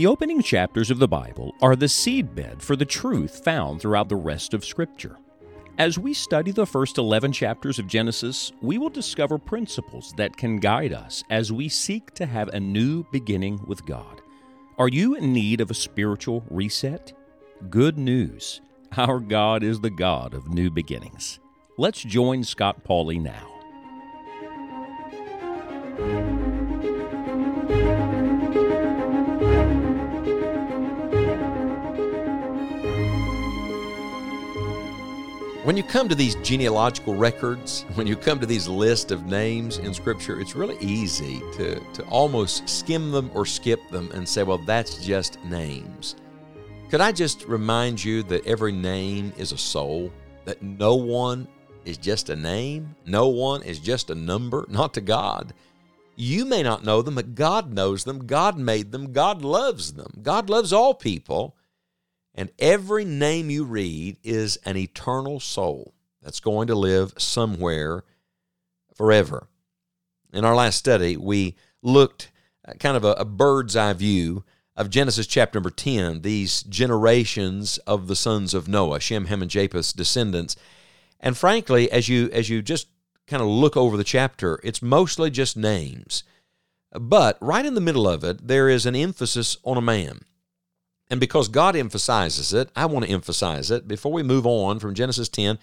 The opening chapters of the Bible are the seedbed for the truth found throughout the rest of Scripture. As we study the first 11 chapters of Genesis, we will discover principles that can guide us as we seek to have a new beginning with God. Are you in need of a spiritual reset? Good news. Our God is the God of new beginnings. Let's join Scott Pauley now. When you come to these genealogical records, when you come to these lists of names in Scripture, it's really easy to, to almost skim them or skip them and say, well, that's just names. Could I just remind you that every name is a soul, that no one is just a name, no one is just a number, not to God. You may not know them, but God knows them. God made them. God loves them. God loves all people. And every name you read is an eternal soul that's going to live somewhere forever. In our last study, we looked at kind of a, a, bird's eye view of Genesis chapter number 10, these generations of the sons of Noah, Shem, Ham, and Japheth's descendants. And frankly, as you as you just kind of look over the chapter, it's mostly just names. But right in the middle of it, there is an emphasis on a man. And because God emphasizes it, I want to emphasize it. Before we move on from Genesis 10,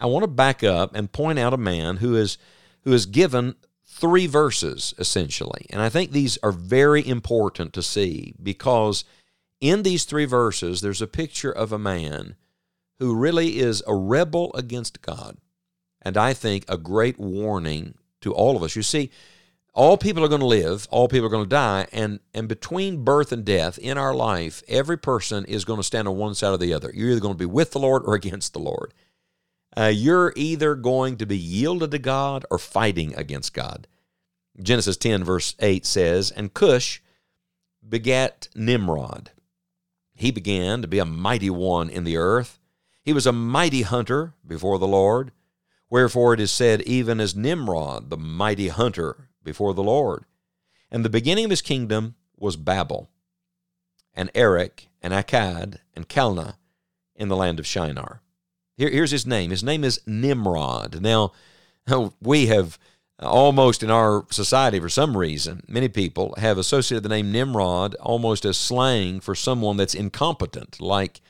I want to back up and point out a man who is who is given three verses essentially. And I think these are very important to see because in these three verses there's a picture of a man who really is a rebel against God. And I think a great warning to all of us. You see, all people are going to live, all people are going to die, and and between birth and death in our life, every person is going to stand on one side or the other. You're either going to be with the Lord or against the Lord. Uh, you're either going to be yielded to God or fighting against God. Genesis 10, verse 8 says, And Cush begat Nimrod. He began to be a mighty one in the earth. He was a mighty hunter before the Lord. Wherefore it is said, Even as Nimrod, the mighty hunter before the Lord. And the beginning of his kingdom was Babel, and Erech, and Akkad, and Calneh in the land of Shinar. Here, here's his name. His name is Nimrod. Now, we have almost in our society, for some reason, many people have associated the name Nimrod almost as slang for someone that's incompetent. Like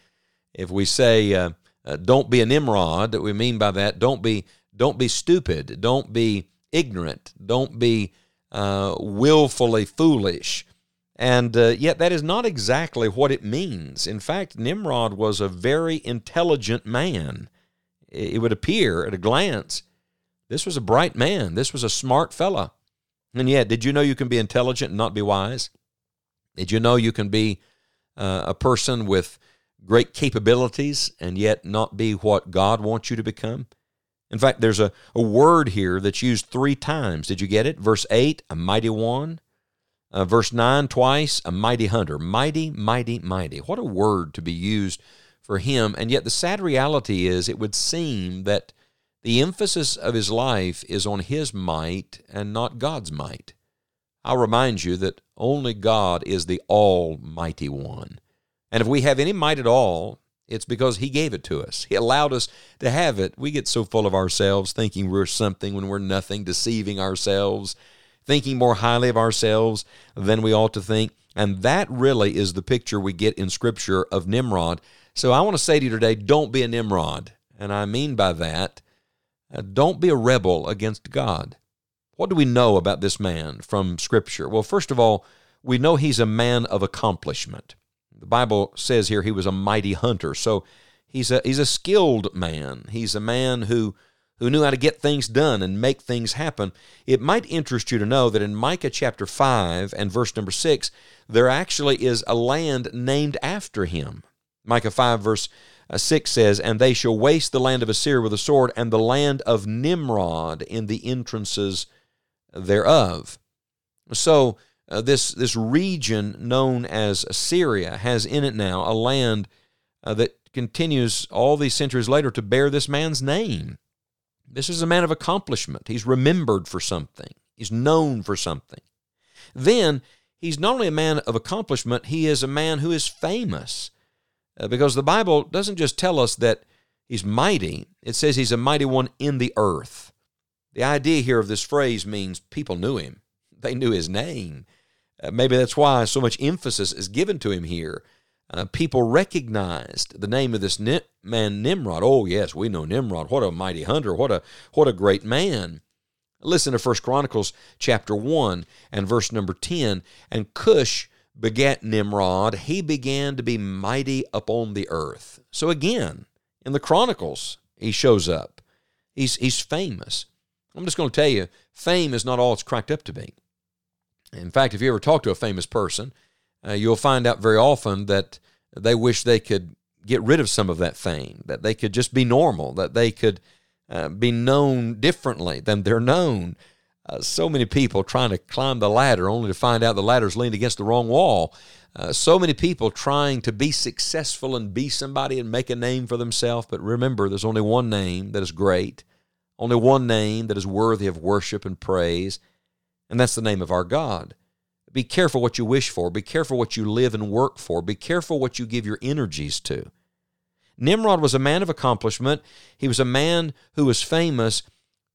if we say, uh, uh, "Don't be a Nimrod," that we mean by that, don't be, don't be stupid, don't be ignorant. Don't be uh, willfully foolish. And uh, yet, that is not exactly what it means. In fact, Nimrod was a very intelligent man. It would appear at a glance this was a bright man, this was a smart fella. And yet, did you know you can be intelligent and not be wise? Did you know you can be uh, a person with great capabilities and yet not be what God wants you to become? In fact, there's a, a word here that's used three times. Did you get it? Verse 8, a mighty one. Uh, verse 9, twice, a mighty hunter. Mighty, mighty, mighty. What a word to be used for him. And yet, the sad reality is, it would seem that the emphasis of his life is on his might and not God's might. I'll remind you that only God is the Almighty One. And if we have any might at all, it's because He gave it to us. He allowed us to have it. We get so full of ourselves, thinking we're something when we're nothing, deceiving ourselves, thinking more highly of ourselves than we ought to think. And that really is the picture we get in Scripture of Nimrod. So I want to say to you today don't be a Nimrod. And I mean by that, uh, don't be a rebel against God. What do we know about this man from Scripture? Well, first of all, we know he's a man of accomplishment. The Bible says here he was a mighty hunter. So he's a he's a skilled man. He's a man who who knew how to get things done and make things happen. It might interest you to know that in Micah chapter 5 and verse number 6, there actually is a land named after him. Micah 5 verse uh, 6 says, And they shall waste the land of Assyria with a sword, and the land of Nimrod in the entrances thereof. So uh, this this region known as Assyria has in it now a land uh, that continues all these centuries later to bear this man's name. This is a man of accomplishment. He's remembered for something. He's known for something. Then he's not only a man of accomplishment, he is a man who is famous. Uh, because the Bible doesn't just tell us that he's mighty, it says he's a mighty one in the earth. The idea here of this phrase means people knew him, they knew his name. Uh, maybe that's why so much emphasis is given to him here. Uh, people recognized the name of this man Nimrod. Oh yes, we know Nimrod. What a mighty hunter! What a what a great man! Listen to First Chronicles chapter 1 and verse number 10. And Cush begat Nimrod. He began to be mighty upon the earth. So again, in the Chronicles, he shows up. He's, he's famous. I'm just going to tell you, fame is not all it's cracked up to be. In fact, if you ever talk to a famous person, uh, you'll find out very often that they wish they could get rid of some of that fame, that they could just be normal, that they could uh, be known differently than they're known. Uh, so many people trying to climb the ladder only to find out the ladder's leaned against the wrong wall. Uh, so many people trying to be successful and be somebody and make a name for themselves. But remember, there's only one name that is great, only one name that is worthy of worship and praise, and that's the name of our God. Be careful what you wish for. Be careful what you live and work for. Be careful what you give your energies to. Nimrod was a man of accomplishment. He was a man who was famous,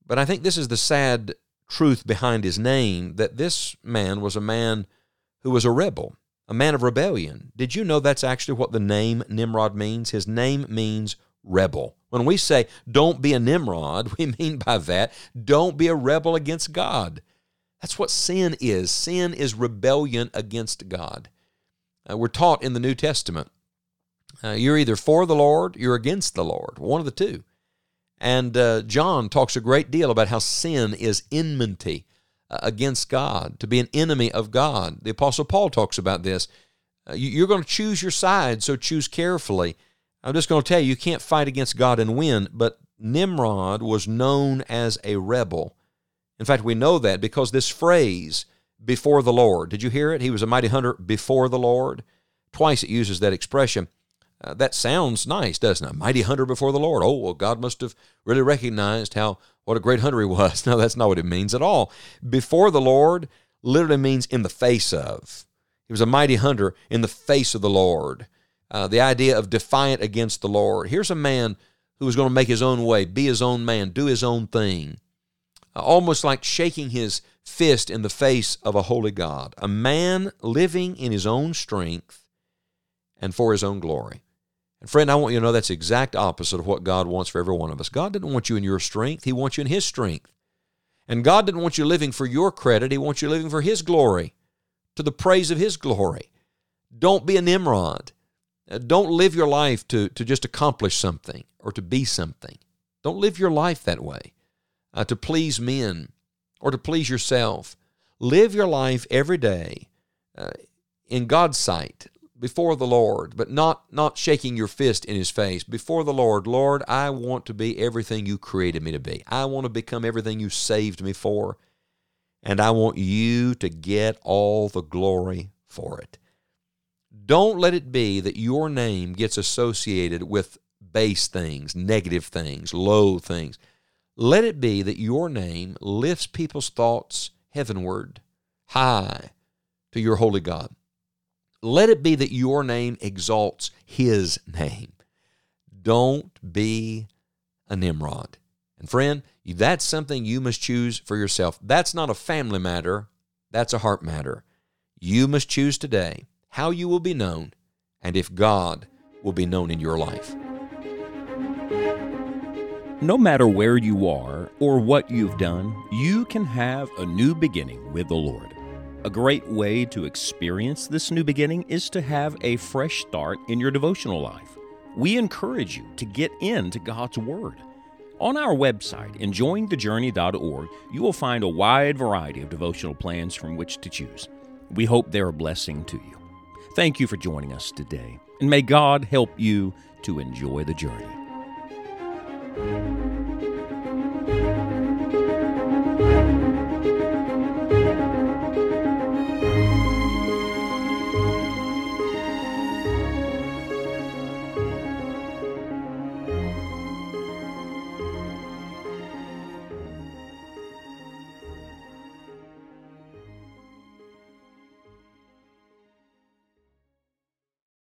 but I think this is the sad truth behind his name that this man was a man who was a rebel, a man of rebellion. Did you know that's actually what the name Nimrod means? His name means rebel. When we say don't be a Nimrod, we mean by that don't be a rebel against God. That's what sin is. Sin is rebellion against God. Uh, we're taught in the New Testament uh, you're either for the Lord, you're against the Lord, one of the two. And uh, John talks a great deal about how sin is enmity uh, against God, to be an enemy of God. The Apostle Paul talks about this. Uh, you're going to choose your side, so choose carefully. I'm just going to tell you, you can't fight against God and win, but Nimrod was known as a rebel. In fact, we know that because this phrase, before the Lord, did you hear it? He was a mighty hunter before the Lord. Twice it uses that expression. Uh, that sounds nice, doesn't it? Mighty hunter before the Lord. Oh, well, God must have really recognized how what a great hunter he was. No, that's not what it means at all. Before the Lord literally means in the face of. He was a mighty hunter in the face of the Lord. Uh, the idea of defiant against the Lord. Here's a man who was going to make his own way, be his own man, do his own thing. Uh, almost like shaking his fist in the face of a holy God. A man living in his own strength and for his own glory. And friend, I want you to know that's exact opposite of what God wants for every one of us. God didn't want you in your strength, He wants you in His strength. And God didn't want you living for your credit, He wants you living for His glory, to the praise of His glory. Don't be a Nimrod. Uh, don't live your life to, to just accomplish something or to be something. Don't live your life that way, uh, to please men or to please yourself. Live your life every day uh, in God's sight, before the Lord, but not not shaking your fist in his face. Before the Lord, Lord, I want to be everything you created me to be. I want to become everything you saved me for, and I want you to get all the glory for it. Don't let it be that your name gets associated with base things, negative things, low things. Let it be that your name lifts people's thoughts heavenward, high to your holy God let it be that your name exalts his name. Don't be a Nimrod. And friend, that's something you must choose for yourself. That's not a family matter, that's a heart matter. You must choose today how you will be known and if God will be known in your life. No matter where you are or what you've done, you can have a new beginning with the Lord. A great way to experience this new beginning is to have a fresh start in your devotional life. We encourage you to get into God's Word. On our website, enjoyingthejourney.org, you will find a wide variety of devotional plans from which to choose. We hope they're a blessing to you. Thank you for joining us today, and may God help you to enjoy the journey. Thank you.